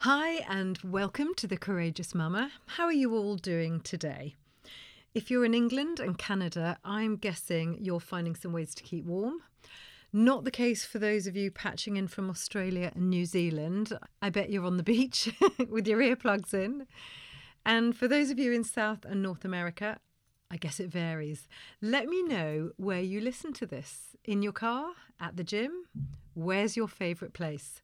Hi, and welcome to The Courageous Mumma. How are you all doing today? If you're in England and Canada, I'm guessing you're finding some ways to keep warm. Not the case for those of you patching in from Australia and New Zealand. I bet you're on the beach with your earplugs in. And for those of you in South and North America, I guess it varies. Let me know where you listen to this in your car, at the gym. Where's your favourite place?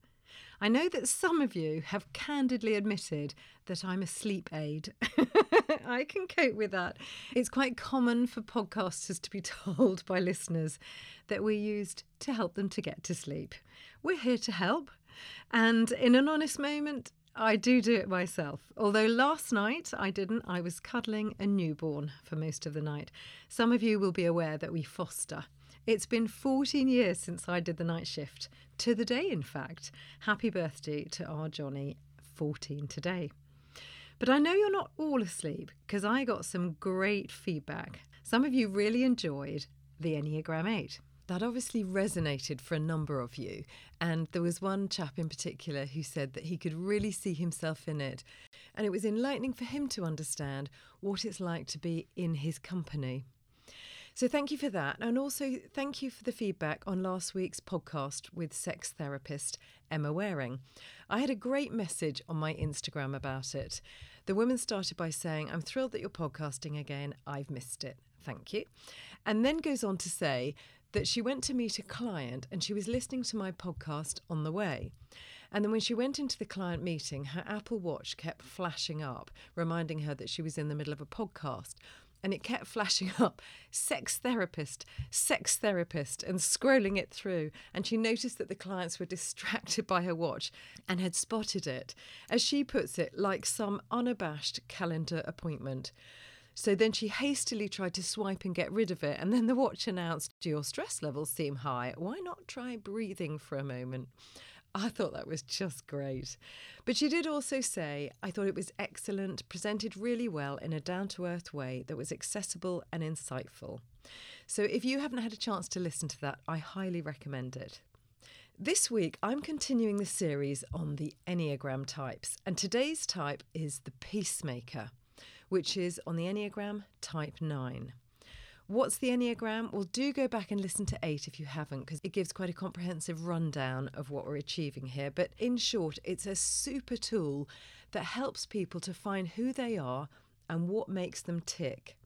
I know that some of you have candidly admitted that I'm a sleep aid. I can cope with that. It's quite common for podcasters to be told by listeners that we're used to help them to get to sleep. We're here to help. And in an honest moment, I do do it myself. Although last night I didn't, I was cuddling a newborn for most of the night. Some of you will be aware that we foster. It's been 14 years since I did the night shift, to the day, in fact. Happy birthday to our Johnny, 14 today. But I know you're not all asleep because I got some great feedback. Some of you really enjoyed the Enneagram 8. That obviously resonated for a number of you. And there was one chap in particular who said that he could really see himself in it. And it was enlightening for him to understand what it's like to be in his company. So thank you for that. And also thank you for the feedback on last week's podcast with sex therapist Emma Waring. I had a great message on my Instagram about it. The woman started by saying, I'm thrilled that you're podcasting again. I've missed it. Thank you. And then goes on to say that she went to meet a client and she was listening to my podcast on the way. And then when she went into the client meeting, her Apple Watch kept flashing up, reminding her that she was in the middle of a podcast and it kept flashing up sex therapist, sex therapist, and scrolling it through. And she noticed that the clients were distracted by her watch and had spotted it, as she puts it, like some unabashed calendar appointment. So then she hastily tried to swipe and get rid of it, and then the watch announced, Do Your stress levels seem high. Why not try breathing for a moment? I thought that was just great. But she did also say, I thought it was excellent, presented really well in a down to earth way that was accessible and insightful. So if you haven't had a chance to listen to that, I highly recommend it. This week, I'm continuing the series on the Enneagram types, and today's type is the Peacemaker, which is on the Enneagram Type 9. What's the Enneagram? Well, do go back and listen to 8 if you haven't, because it gives quite a comprehensive rundown of what we're achieving here. But in short, it's a super tool that helps people to find who they are and what makes them tick,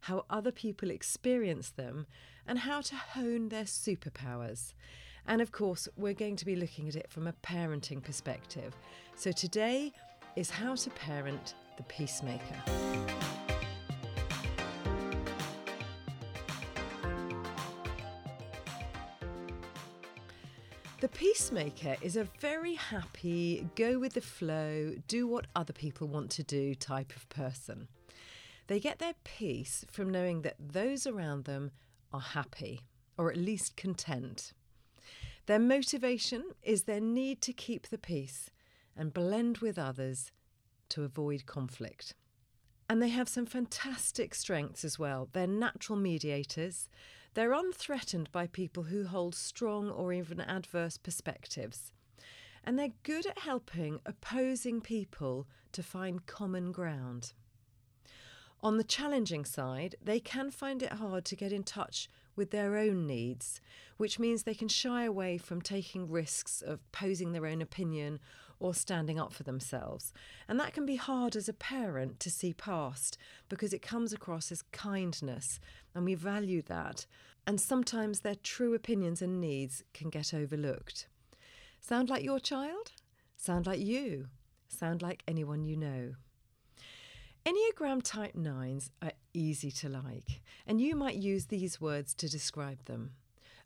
how other people experience them, and how to hone their superpowers. And of course, we're going to be looking at it from a parenting perspective. So today is how to parent the peacemaker. The peacemaker is a very happy, go with the flow, do what other people want to do type of person. They get their peace from knowing that those around them are happy, or at least content. Their motivation is their need to keep the peace and blend with others to avoid conflict. And they have some fantastic strengths as well. They're natural mediators. They're unthreatened by people who hold strong or even adverse perspectives. And they're good at helping opposing people to find common ground. On the challenging side, they can find it hard to get in touch with their own needs, which means they can shy away from taking risks of posing their own opinion or standing up for themselves. And that can be hard as a parent to see past because it comes across as kindness, and we value that. And sometimes their true opinions and needs can get overlooked. Sound like your child? Sound like you? Sound like anyone you know? Enneagram Type 9s are easy to like, and you might use these words to describe them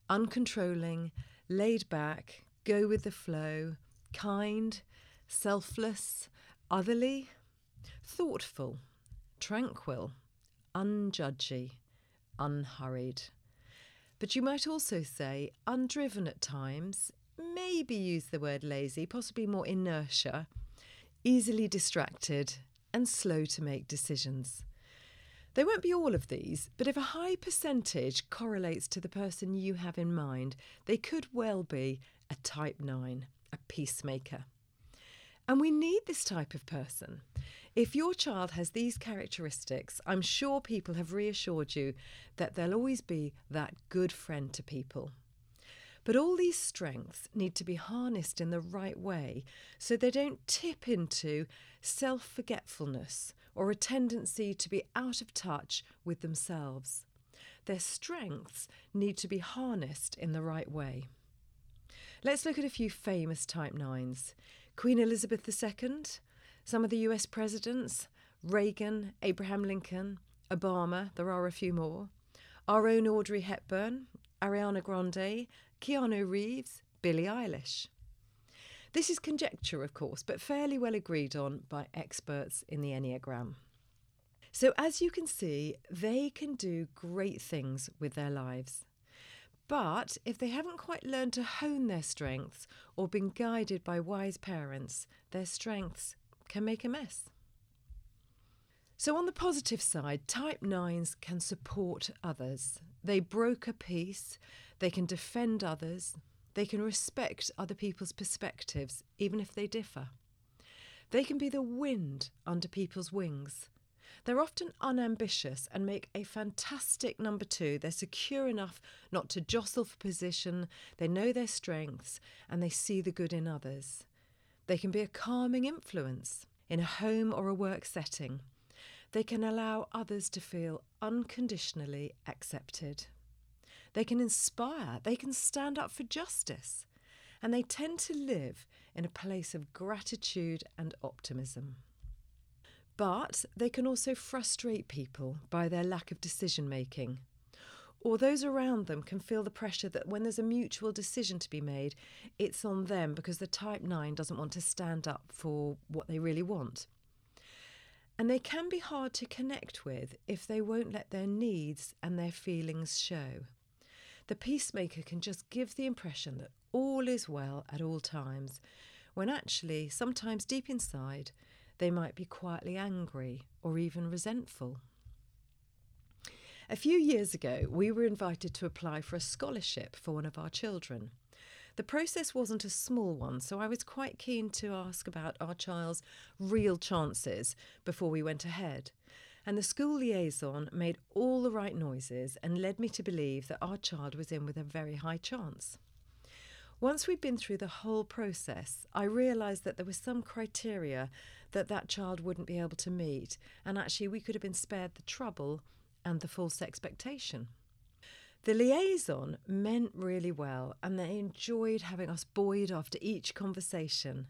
uncontrolling, laid back, go with the flow, kind, selfless, otherly, thoughtful, tranquil, unjudgy, unhurried. But you might also say undriven at times, maybe use the word lazy, possibly more inertia, easily distracted, and slow to make decisions. They won't be all of these, but if a high percentage correlates to the person you have in mind, they could well be a type 9, a peacemaker. And we need this type of person. If your child has these characteristics, I'm sure people have reassured you that they'll always be that good friend to people. But all these strengths need to be harnessed in the right way so they don't tip into self forgetfulness or a tendency to be out of touch with themselves. Their strengths need to be harnessed in the right way. Let's look at a few famous type 9s. Queen Elizabeth II, some of the US presidents, Reagan, Abraham Lincoln, Obama, there are a few more, our own Audrey Hepburn, Ariana Grande, Keanu Reeves, Billie Eilish. This is conjecture, of course, but fairly well agreed on by experts in the Enneagram. So, as you can see, they can do great things with their lives. But if they haven't quite learned to hone their strengths or been guided by wise parents, their strengths can make a mess. So, on the positive side, type 9s can support others. They broker peace, they can defend others, they can respect other people's perspectives, even if they differ. They can be the wind under people's wings. They're often unambitious and make a fantastic number two. They're secure enough not to jostle for position, they know their strengths, and they see the good in others. They can be a calming influence in a home or a work setting. They can allow others to feel unconditionally accepted. They can inspire, they can stand up for justice, and they tend to live in a place of gratitude and optimism. But they can also frustrate people by their lack of decision making. Or those around them can feel the pressure that when there's a mutual decision to be made, it's on them because the type 9 doesn't want to stand up for what they really want. And they can be hard to connect with if they won't let their needs and their feelings show. The peacemaker can just give the impression that all is well at all times, when actually, sometimes deep inside, they might be quietly angry or even resentful. A few years ago, we were invited to apply for a scholarship for one of our children. The process wasn't a small one, so I was quite keen to ask about our child's real chances before we went ahead. And the school liaison made all the right noises and led me to believe that our child was in with a very high chance. Once we'd been through the whole process, I realised that there was some criteria that that child wouldn't be able to meet, and actually we could have been spared the trouble and the false expectation. The liaison meant really well, and they enjoyed having us buoyed after each conversation.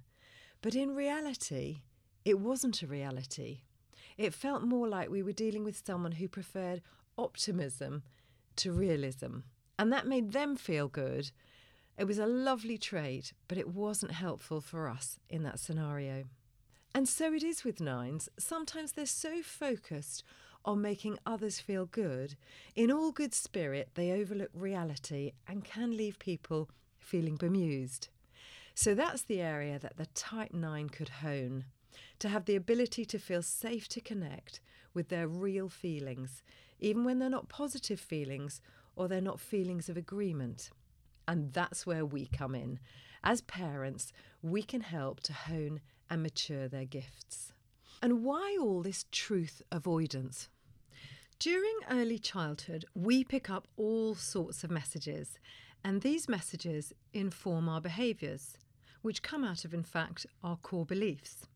But in reality, it wasn't a reality. It felt more like we were dealing with someone who preferred optimism to realism, and that made them feel good it was a lovely trait, but it wasn't helpful for us in that scenario. And so it is with nines. Sometimes they're so focused on making others feel good. In all good spirit, they overlook reality and can leave people feeling bemused. So that's the area that the Type 9 could hone to have the ability to feel safe to connect with their real feelings, even when they're not positive feelings or they're not feelings of agreement. And that's where we come in. As parents, we can help to hone and mature their gifts. And why all this truth avoidance? During early childhood, we pick up all sorts of messages, and these messages inform our behaviours, which come out of, in fact, our core beliefs.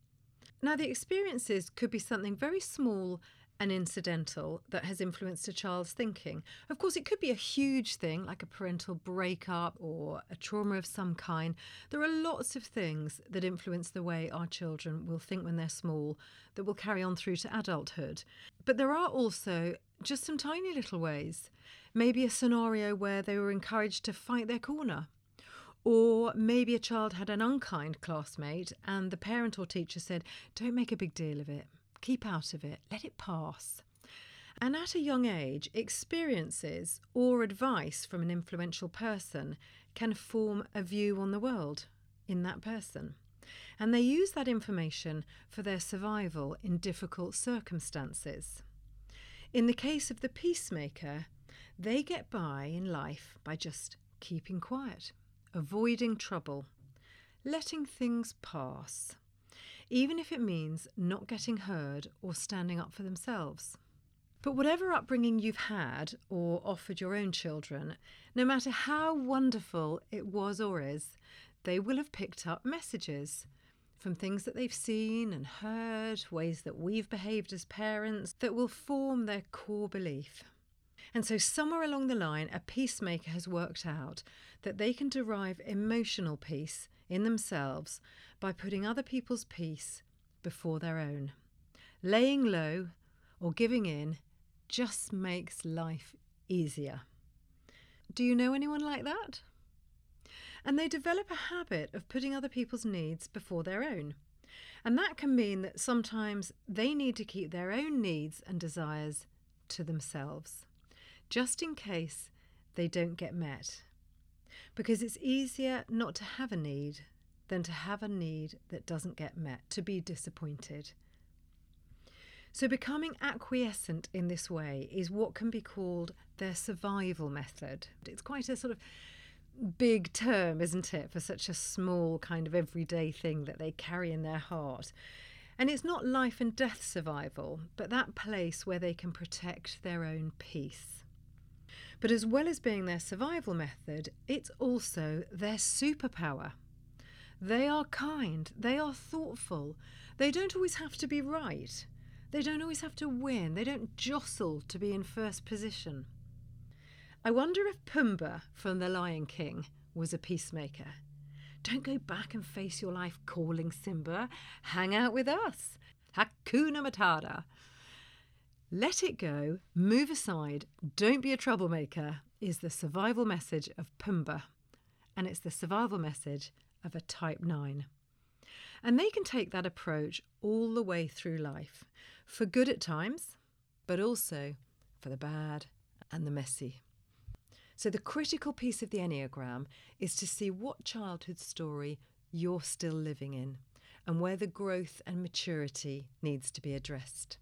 Now, the experiences could be something very small and incidental that has influenced a child's thinking. Of course, it could be a huge thing like a parental breakup or a trauma of some kind. There are lots of things that influence the way our children will think when they're small that will carry on through to adulthood. But there are also just some tiny little ways. Maybe a scenario where they were encouraged to fight their corner. Or maybe a child had an unkind classmate and the parent or teacher said, Don't make a big deal of it keep out of it, let it pass. And at a young age, experiences or advice from an influential person can form a view on the world in that person. And they use that information for their survival in difficult circumstances. In the case of the peacemaker, they get by in life by just keeping quiet, avoiding trouble, letting things pass. Even if it means not getting heard or standing up for themselves. But whatever upbringing you've had or offered your own children, no matter how wonderful it was or is, they will have picked up messages from things that they've seen and heard, ways that we've behaved as parents that will form their core belief. And so, somewhere along the line, a peacemaker has worked out that they can derive emotional peace in themselves by putting other people's peace before their own. Laying low or giving in just makes life easier. Do you know anyone like that? And they develop a habit of putting other people's needs before their own. And that can mean that sometimes they need to keep their own needs and desires to themselves, just in case they don't get met. Because it's easier not to have a need than to have a need that doesn't get met, to be disappointed. So, becoming acquiescent in this way is what can be called their survival method. It's quite a sort of big term, isn't it, for such a small kind of everyday thing that they carry in their heart. And it's not life and death survival, but that place where they can protect their own peace. But as well as being their survival method, it's also their superpower. They are kind, they are thoughtful, they don't always have to be right. They don't always have to win, they don't jostle to be in first position. I wonder if Pumbaa from The Lion King was a peacemaker. Don't go back and face your life calling Simba. Hang out with us. Hakuna Matata. Let it go, move aside, don't be a troublemaker is the survival message of Pumbaa. And it's the survival message of a type 9. And they can take that approach all the way through life, for good at times, but also for the bad and the messy. So, the critical piece of the Enneagram is to see what childhood story you're still living in and where the growth and maturity needs to be addressed.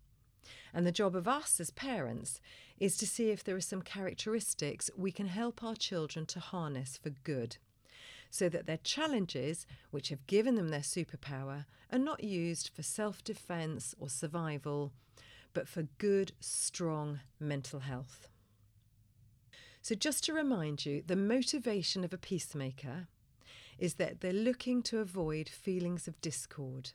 And the job of us as parents is to see if there are some characteristics we can help our children to harness for good so that their challenges, which have given them their superpower, are not used for self defense or survival, but for good, strong mental health. So, just to remind you, the motivation of a peacemaker is that they're looking to avoid feelings of discord.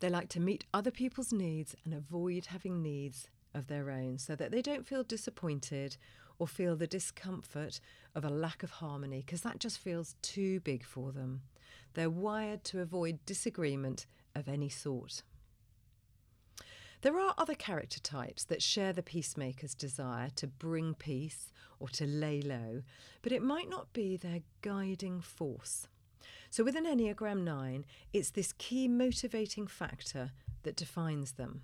They like to meet other people's needs and avoid having needs of their own so that they don't feel disappointed or feel the discomfort of a lack of harmony because that just feels too big for them. They're wired to avoid disagreement of any sort. There are other character types that share the peacemaker's desire to bring peace or to lay low, but it might not be their guiding force. So, with an Enneagram 9, it's this key motivating factor that defines them.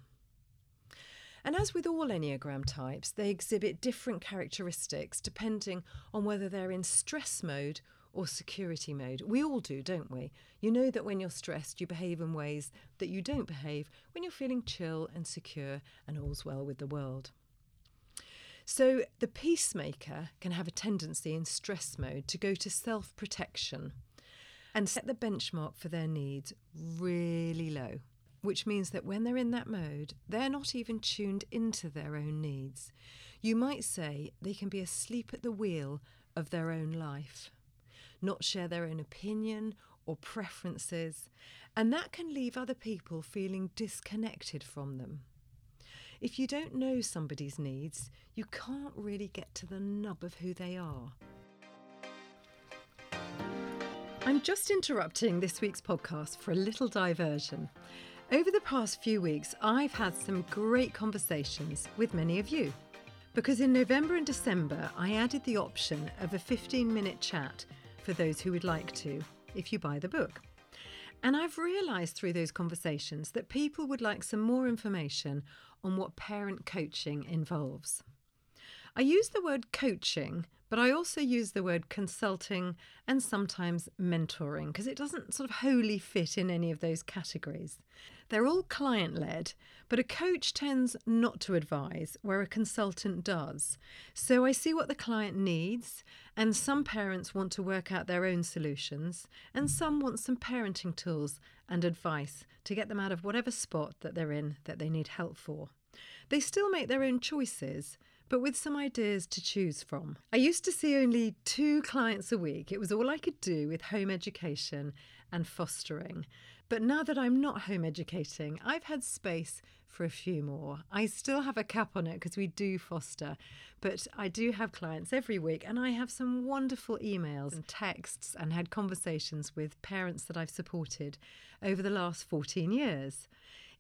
And as with all Enneagram types, they exhibit different characteristics depending on whether they're in stress mode or security mode. We all do, don't we? You know that when you're stressed, you behave in ways that you don't behave when you're feeling chill and secure and all's well with the world. So, the peacemaker can have a tendency in stress mode to go to self protection and set the benchmark for their needs really low which means that when they're in that mode, they're not even tuned into their own needs. You might say they can be asleep at the wheel of their own life, not share their own opinion or preferences, and that can leave other people feeling disconnected from them. If you don't know somebody's needs, you can't really get to the nub of who they are. I'm just interrupting this week's podcast for a little diversion. Over the past few weeks, I've had some great conversations with many of you. Because in November and December, I added the option of a 15 minute chat for those who would like to, if you buy the book. And I've realised through those conversations that people would like some more information on what parent coaching involves. I use the word coaching But I also use the word consulting and sometimes mentoring because it doesn't sort of wholly fit in any of those categories. They're all client led, but a coach tends not to advise where a consultant does. So I see what the client needs, and some parents want to work out their own solutions, and some want some parenting tools and advice to get them out of whatever spot that they're in that they need help for. They still make their own choices, but with some ideas to choose from. I used to see only two clients a week. It was all I could do with home education and fostering. But now that I'm not home educating, I've had space for a few more. I still have a cap on it because we do foster, but I do have clients every week and I have some wonderful emails and texts and had conversations with parents that I've supported over the last 14 years,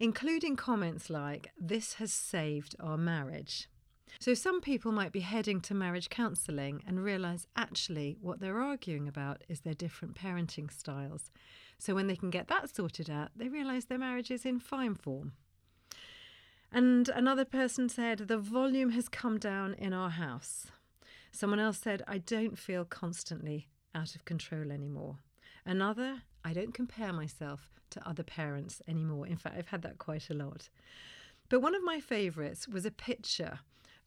including comments like, This has saved our marriage. So, some people might be heading to marriage counselling and realise actually what they're arguing about is their different parenting styles. So, when they can get that sorted out, they realise their marriage is in fine form. And another person said, The volume has come down in our house. Someone else said, I don't feel constantly out of control anymore. Another, I don't compare myself to other parents anymore. In fact, I've had that quite a lot. But one of my favourites was a picture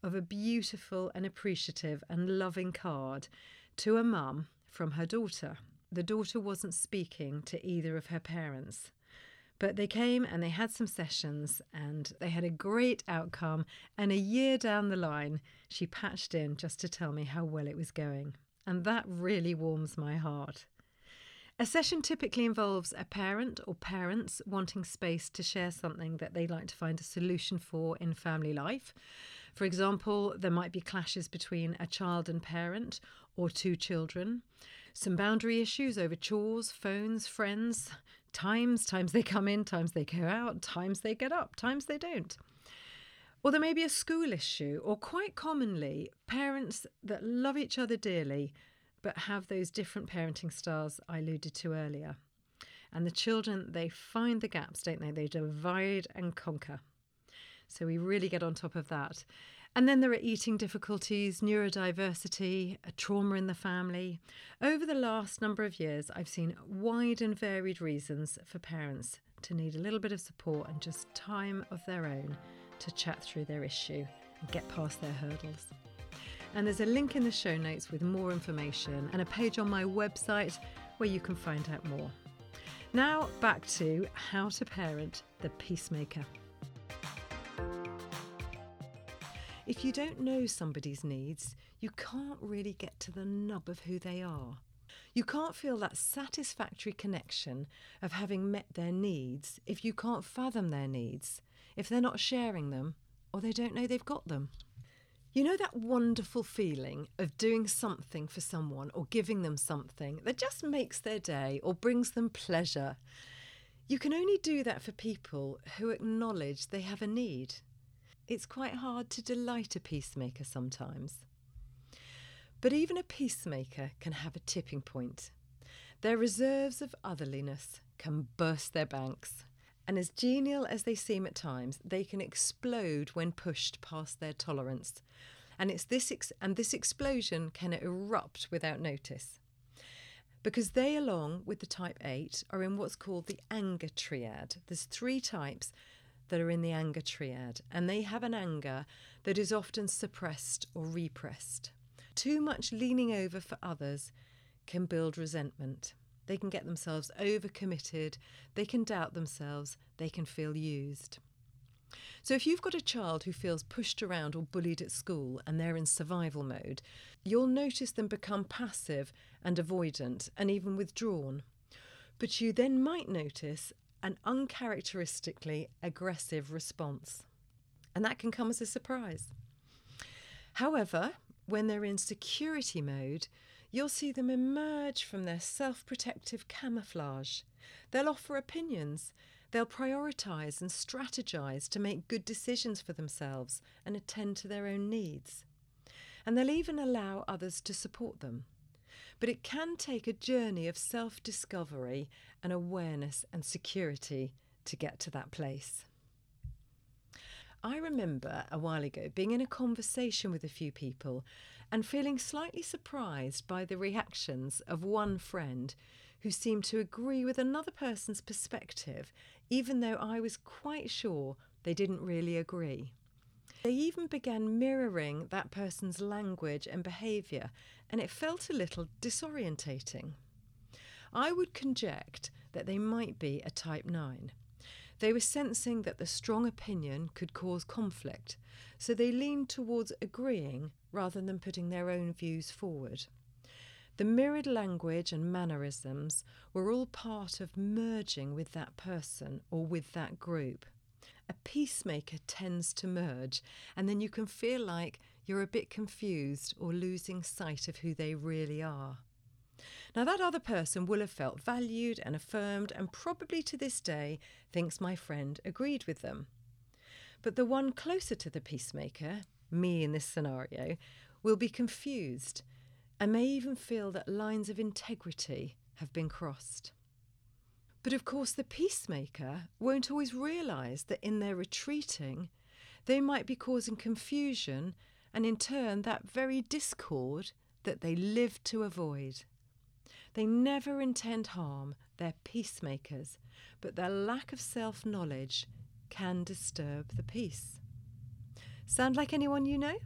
of a beautiful and appreciative and loving card to a mum from her daughter. The daughter wasn't speaking to either of her parents. But they came and they had some sessions and they had a great outcome. And a year down the line, she patched in just to tell me how well it was going. And that really warms my heart. A session typically involves a parent or parents wanting space to share something that they'd like to find a solution for in family life. For example, there might be clashes between a child and parent or two children, some boundary issues over chores, phones, friends, times, times they come in, times they go out, times they get up, times they don't. Or there may be a school issue, or quite commonly, parents that love each other dearly but have those different parenting styles I alluded to earlier. And the children, they find the gaps, don't they? They divide and conquer. So we really get on top of that. And then there are eating difficulties, neurodiversity, trauma in the family. Over the last number of years, I've seen wide and varied reasons for parents to need a little bit of support and just time of their own to chat through their issue and get past their hurdles. And there's a link in the show notes with more information and a page on my website where you can find out more. Now, back to how to parent the peacemaker. If you don't know somebody's needs, you can't really get to the nub of who they are. You can't feel that satisfactory connection of having met their needs if you can't fathom their needs, if they're not sharing them, or they don't know they've got them. You know that wonderful feeling of doing something for someone or giving them something that just makes their day or brings them pleasure? You can only do that for people who acknowledge they have a need. It's quite hard to delight a peacemaker sometimes. But even a peacemaker can have a tipping point. Their reserves of otherliness can burst their banks. And as genial as they seem at times, they can explode when pushed past their tolerance. And it's this ex- and this explosion can erupt without notice. Because they, along with the type 8, are in what's called the anger triad. There's three types that are in the anger triad, and they have an anger that is often suppressed or repressed. Too much leaning over for others can build resentment. They can get themselves overcommitted, they can doubt themselves, they can feel used. So, if you've got a child who feels pushed around or bullied at school and they're in survival mode, you'll notice them become passive and avoidant and even withdrawn. But you then might notice an uncharacteristically aggressive response. And that can come as a surprise. However, when they're in security mode, you'll see them emerge from their self protective camouflage. They'll offer opinions. They'll prioritise and strategise to make good decisions for themselves and attend to their own needs. And they'll even allow others to support them. But it can take a journey of self discovery and awareness and security to get to that place. I remember a while ago being in a conversation with a few people and feeling slightly surprised by the reactions of one friend who seemed to agree with another person's perspective, even though I was quite sure they didn't really agree. They even began mirroring that person's language and behaviour, and it felt a little disorientating. I would conject that they might be a type 9. They were sensing that the strong opinion could cause conflict, so they leaned towards agreeing rather than putting their own views forward. The mirrored language and mannerisms were all part of merging with that person or with that group. A peacemaker tends to merge, and then you can feel like you're a bit confused or losing sight of who they really are. Now, that other person will have felt valued and affirmed, and probably to this day thinks my friend agreed with them. But the one closer to the peacemaker, me in this scenario, will be confused and may even feel that lines of integrity have been crossed. But of course, the peacemaker won't always realise that in their retreating, they might be causing confusion and in turn that very discord that they live to avoid. They never intend harm, they're peacemakers, but their lack of self knowledge can disturb the peace. Sound like anyone you know?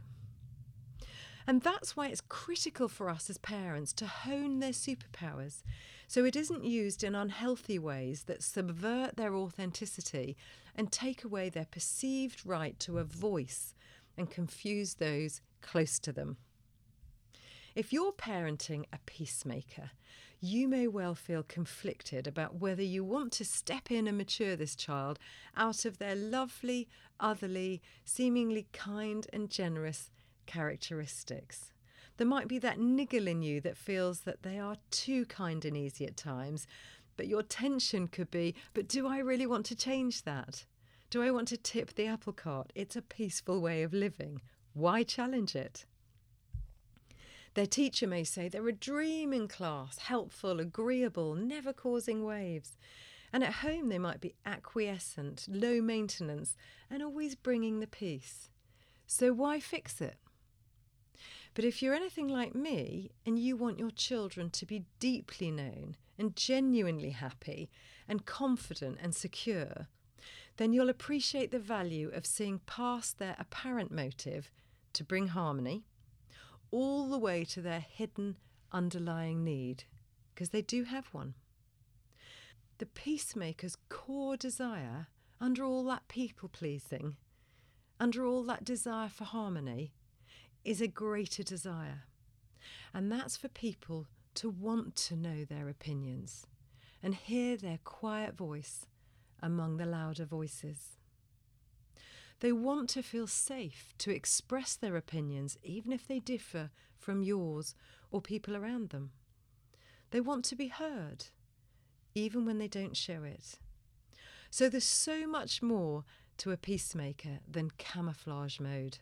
And that's why it's critical for us as parents to hone their superpowers so it isn't used in unhealthy ways that subvert their authenticity and take away their perceived right to a voice and confuse those close to them. If you're parenting a peacemaker, you may well feel conflicted about whether you want to step in and mature this child out of their lovely, otherly, seemingly kind and generous characteristics. There might be that niggle in you that feels that they are too kind and easy at times, but your tension could be but do I really want to change that? Do I want to tip the apple cart? It's a peaceful way of living. Why challenge it? Their teacher may say they're a dream in class, helpful, agreeable, never causing waves. And at home, they might be acquiescent, low maintenance, and always bringing the peace. So why fix it? But if you're anything like me and you want your children to be deeply known and genuinely happy and confident and secure, then you'll appreciate the value of seeing past their apparent motive to bring harmony all the way to their hidden underlying need, because they do have one. The peacemaker's core desire, under all that people pleasing, under all that desire for harmony, is a greater desire. And that's for people to want to know their opinions and hear their quiet voice among the louder voices. They want to feel safe to express their opinions, even if they differ from yours or people around them. They want to be heard, even when they don't show it. So there's so much more to a peacemaker than camouflage mode.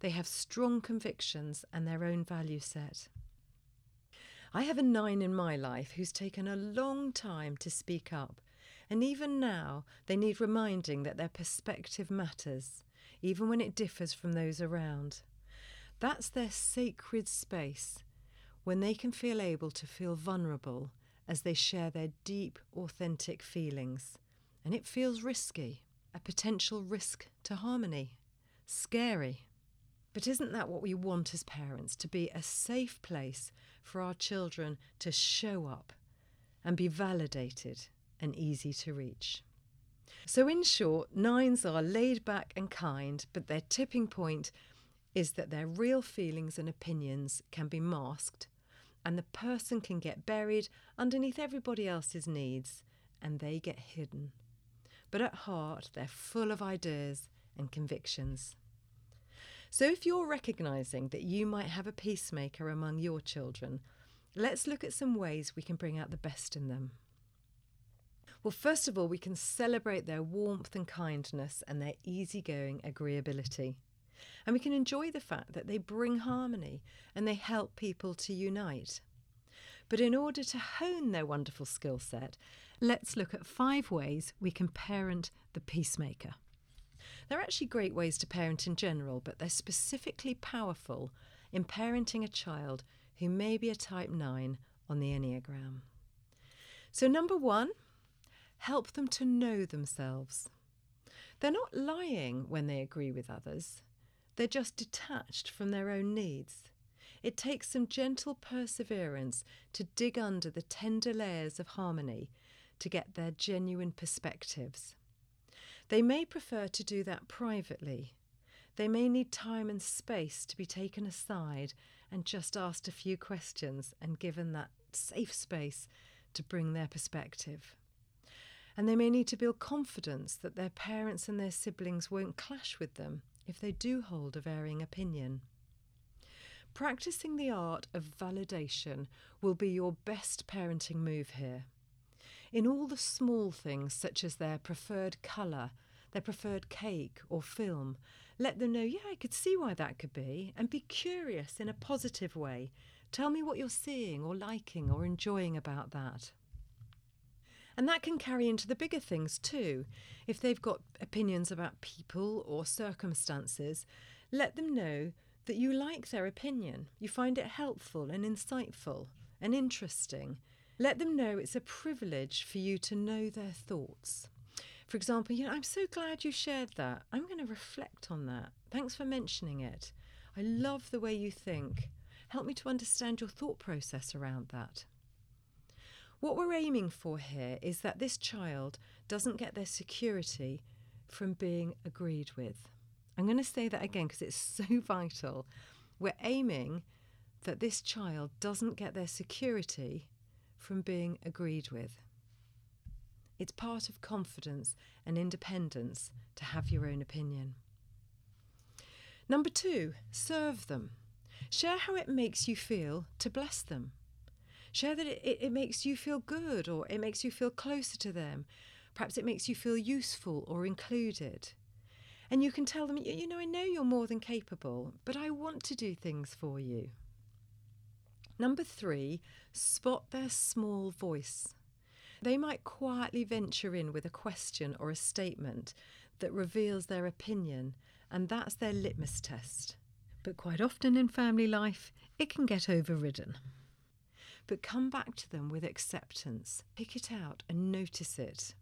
They have strong convictions and their own value set. I have a nine in my life who's taken a long time to speak up and even now, they need reminding that their perspective matters, even when it differs from those around. That's their sacred space when they can feel able to feel vulnerable as they share their deep, authentic feelings. And it feels risky, a potential risk to harmony. Scary. But isn't that what we want as parents? To be a safe place for our children to show up and be validated and easy to reach. So, in short, nines are laid back and kind, but their tipping point is that their real feelings and opinions can be masked, and the person can get buried underneath everybody else's needs, and they get hidden. But at heart, they're full of ideas and convictions. So, if you're recognising that you might have a peacemaker among your children, let's look at some ways we can bring out the best in them. Well, first of all, we can celebrate their warmth and kindness and their easygoing agreeability. And we can enjoy the fact that they bring harmony and they help people to unite. But in order to hone their wonderful skill set, let's look at five ways we can parent the peacemaker. They're actually great ways to parent in general, but they're specifically powerful in parenting a child who may be a type 9 on the Enneagram. So, number one, help them to know themselves. They're not lying when they agree with others, they're just detached from their own needs. It takes some gentle perseverance to dig under the tender layers of harmony to get their genuine perspectives. They may prefer to do that privately. They may need time and space to be taken aside and just asked a few questions and given that safe space to bring their perspective. And they may need to build confidence that their parents and their siblings won't clash with them if they do hold a varying opinion. Practicing the art of validation will be your best parenting move here. In all the small things, such as their preferred colour, their preferred cake or film, let them know, yeah, I could see why that could be, and be curious in a positive way. Tell me what you're seeing or liking or enjoying about that. And that can carry into the bigger things too. If they've got opinions about people or circumstances, let them know that you like their opinion. You find it helpful and insightful and interesting. Let them know it's a privilege for you to know their thoughts. For example, you know, I'm so glad you shared that. I'm going to reflect on that. Thanks for mentioning it. I love the way you think. Help me to understand your thought process around that. What we're aiming for here is that this child doesn't get their security from being agreed with. I'm going to say that again because it's so vital. We're aiming that this child doesn't get their security from being agreed with. It's part of confidence and independence to have your own opinion. Number two, serve them. Share how it makes you feel to bless them. Share that it, it, makes you feel good or it makes you feel closer to them. Perhaps it makes you feel useful or included. And you can tell them, you know, I know you're more than capable, but I want to do things for you. Number three, spot their small voice. They might quietly venture in with a question or a statement that reveals their opinion, and that's their litmus test. But quite often in family life, it can get overridden but come back to them with acceptance. Pick it out and notice it.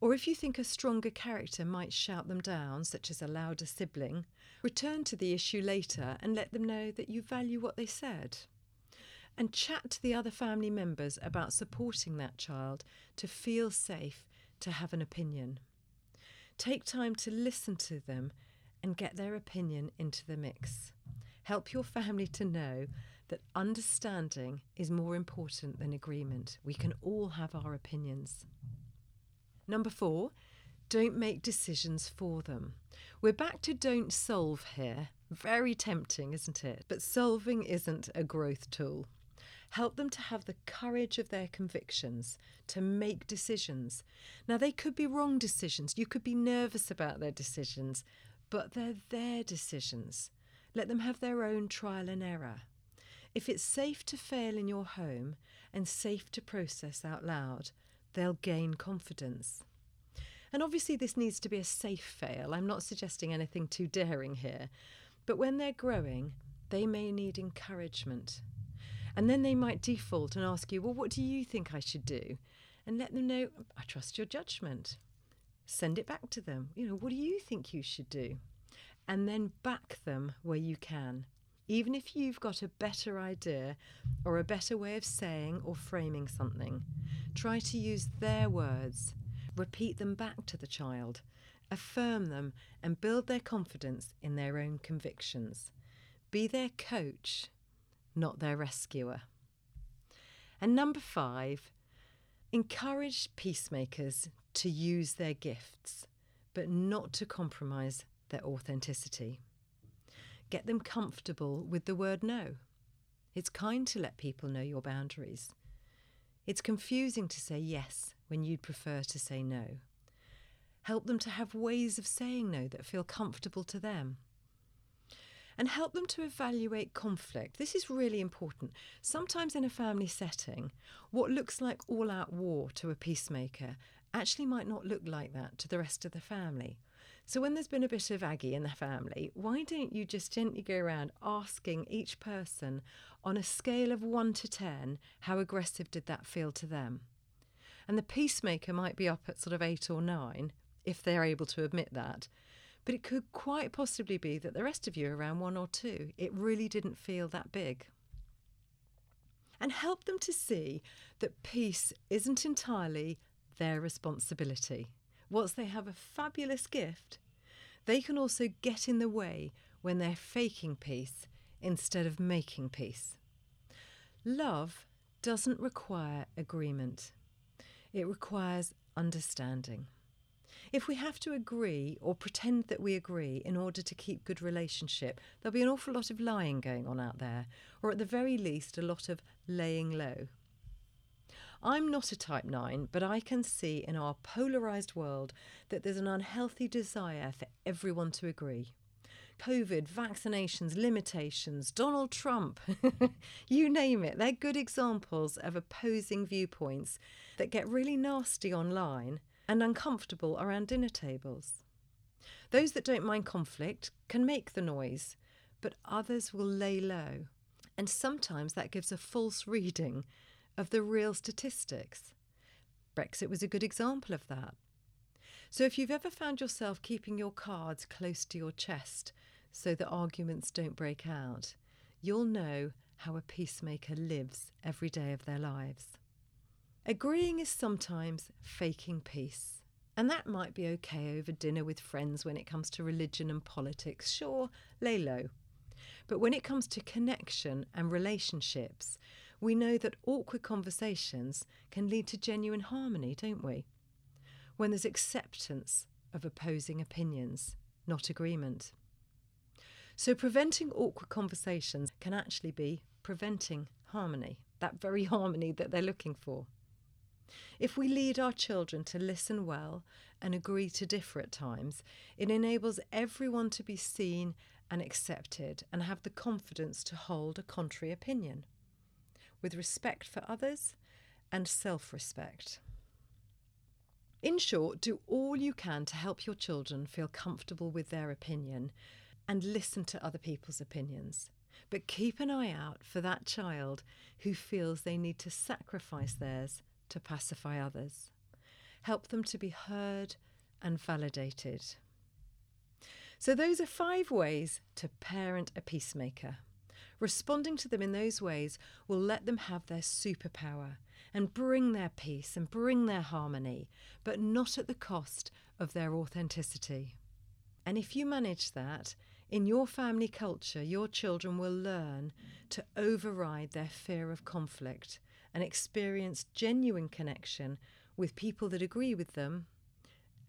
Or if you think a stronger character might shout them down, such as a louder sibling, return to the issue later and let them know that you value what they said. And chat to the other family members about supporting that child to feel safe to have an opinion. Take time to listen to them and get their opinion into the mix. Help your family to know that understanding is more important than agreement. We can all have our opinions. Number four, don't make decisions for them. We're back to don't solve here. Very tempting, isn't it? But solving isn't a growth tool. Help them to have the courage of their convictions, to make decisions. Now, they could be wrong decisions. You could be nervous about their decisions, but they're their decisions. Let them have their own trial and error. If it's safe to fail in your home and safe to process out loud, they'll gain confidence. And obviously, this needs to be a safe fail. I'm not suggesting anything too daring here. But when they're growing, they may need encouragement. And then they might default and ask you, Well, what do you think I should do? And let them know, I trust your judgment. Send it back to them. You know, what do you think you should do? And then back them where you can even if you've got a better idea or a better way of saying or framing something, try to use their words. Repeat them back to the child. Affirm them and build their confidence in their own convictions. Be their coach, not their rescuer. And number five, encourage peacemakers to use their gifts, but not to compromise their authenticity. Get them comfortable with the word no. It's kind to let people know your boundaries. It's confusing to say yes when you'd prefer to say no. Help them to have ways of saying no that feel comfortable to them. And help them to evaluate conflict. This is really important. Sometimes in a family setting, what looks like all out war to a peacemaker actually might not look like that to the rest of the family. So, when there's been a bit of Aggie in the family, why don't you just gently go around asking each person on a scale of 1 to 10 how aggressive did that feel to them? And the peacemaker might be up at sort of 8 or 9 if they're able to admit that. But it could quite possibly be that the rest of you are around 1 or 2. It really didn't feel that big. And help them to see that peace isn't entirely their responsibility. Once they have a fabulous gift, they can also get in the way when they're faking peace instead of making peace. Love doesn't require agreement, it requires understanding. If we have to agree or pretend that we agree in order to keep good relationship, there'll be an awful lot of lying going on out there, or at the very least, a lot of laying low. I'm not a type 9, but I can see in our polarised world that there's an unhealthy desire for everyone to agree. COVID, vaccinations, limitations, Donald Trump, you name it, they're good examples of opposing viewpoints that get really nasty online and uncomfortable around dinner tables. Those that don't mind conflict can make the noise, but others will lay low. And sometimes that gives a false reading of the real statistics. Brexit was a good example of that. So if you've ever found yourself keeping your cards close to your chest so that arguments don't break out, you'll know how a peacemaker lives every day of their lives. Agreeing is sometimes faking peace. And that might be okay over dinner with friends when it comes to religion and politics. Sure, lay low. But when it comes to connection and relationships, we know that awkward conversations can lead to genuine harmony, don't we? When there's acceptance of opposing opinions, not agreement. So, preventing awkward conversations can actually be preventing harmony, that very harmony that they're looking for. If we lead our children to listen well and agree to differ at times, it enables everyone to be seen and accepted and have the confidence to hold a contrary opinion with respect for others and self respect. In short, do all you can to help your children feel comfortable with their opinion and listen to other people's opinions. But keep an eye out for that child who feels they need to sacrifice theirs to pacify others. Help them to be heard and validated. So, those are five ways to parent a peacemaker. Responding to them in those ways will let them have their superpower and bring their peace and bring their harmony, but not at the cost of their authenticity. And if you manage that, in your family culture, your children will learn to override their fear of conflict and experience genuine connection with people that agree with them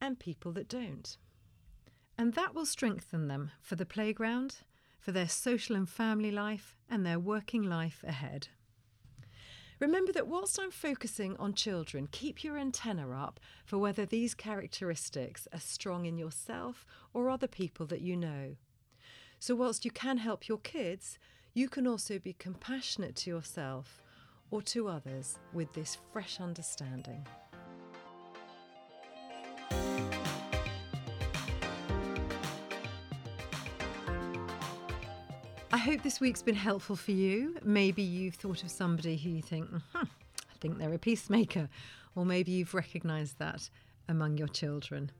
and people that don't. And that will strengthen them for the playground for their social and family life and their working life ahead. Remember that whilst I'm focusing on children, keep your antenna up for whether these characteristics are strong in yourself or other people that you know. So, whilst you can help your kids, you can also be compassionate to yourself or to others with this fresh understanding. Hope this week's been helpful for you. Maybe you've thought of somebody who you think, hmm, I think they're a peacemaker, or maybe you've recognised that among your children.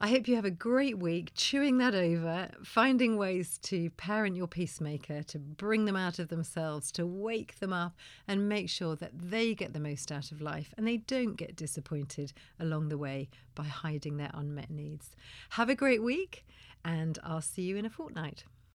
I hope you have a great week chewing that over, finding ways to parent your peacemaker, to bring them out of themselves, to wake them up, and make sure that they get the most out of life and they don't get disappointed along the way by hiding their unmet needs. Have a great week, and I'll see you in a fortnight.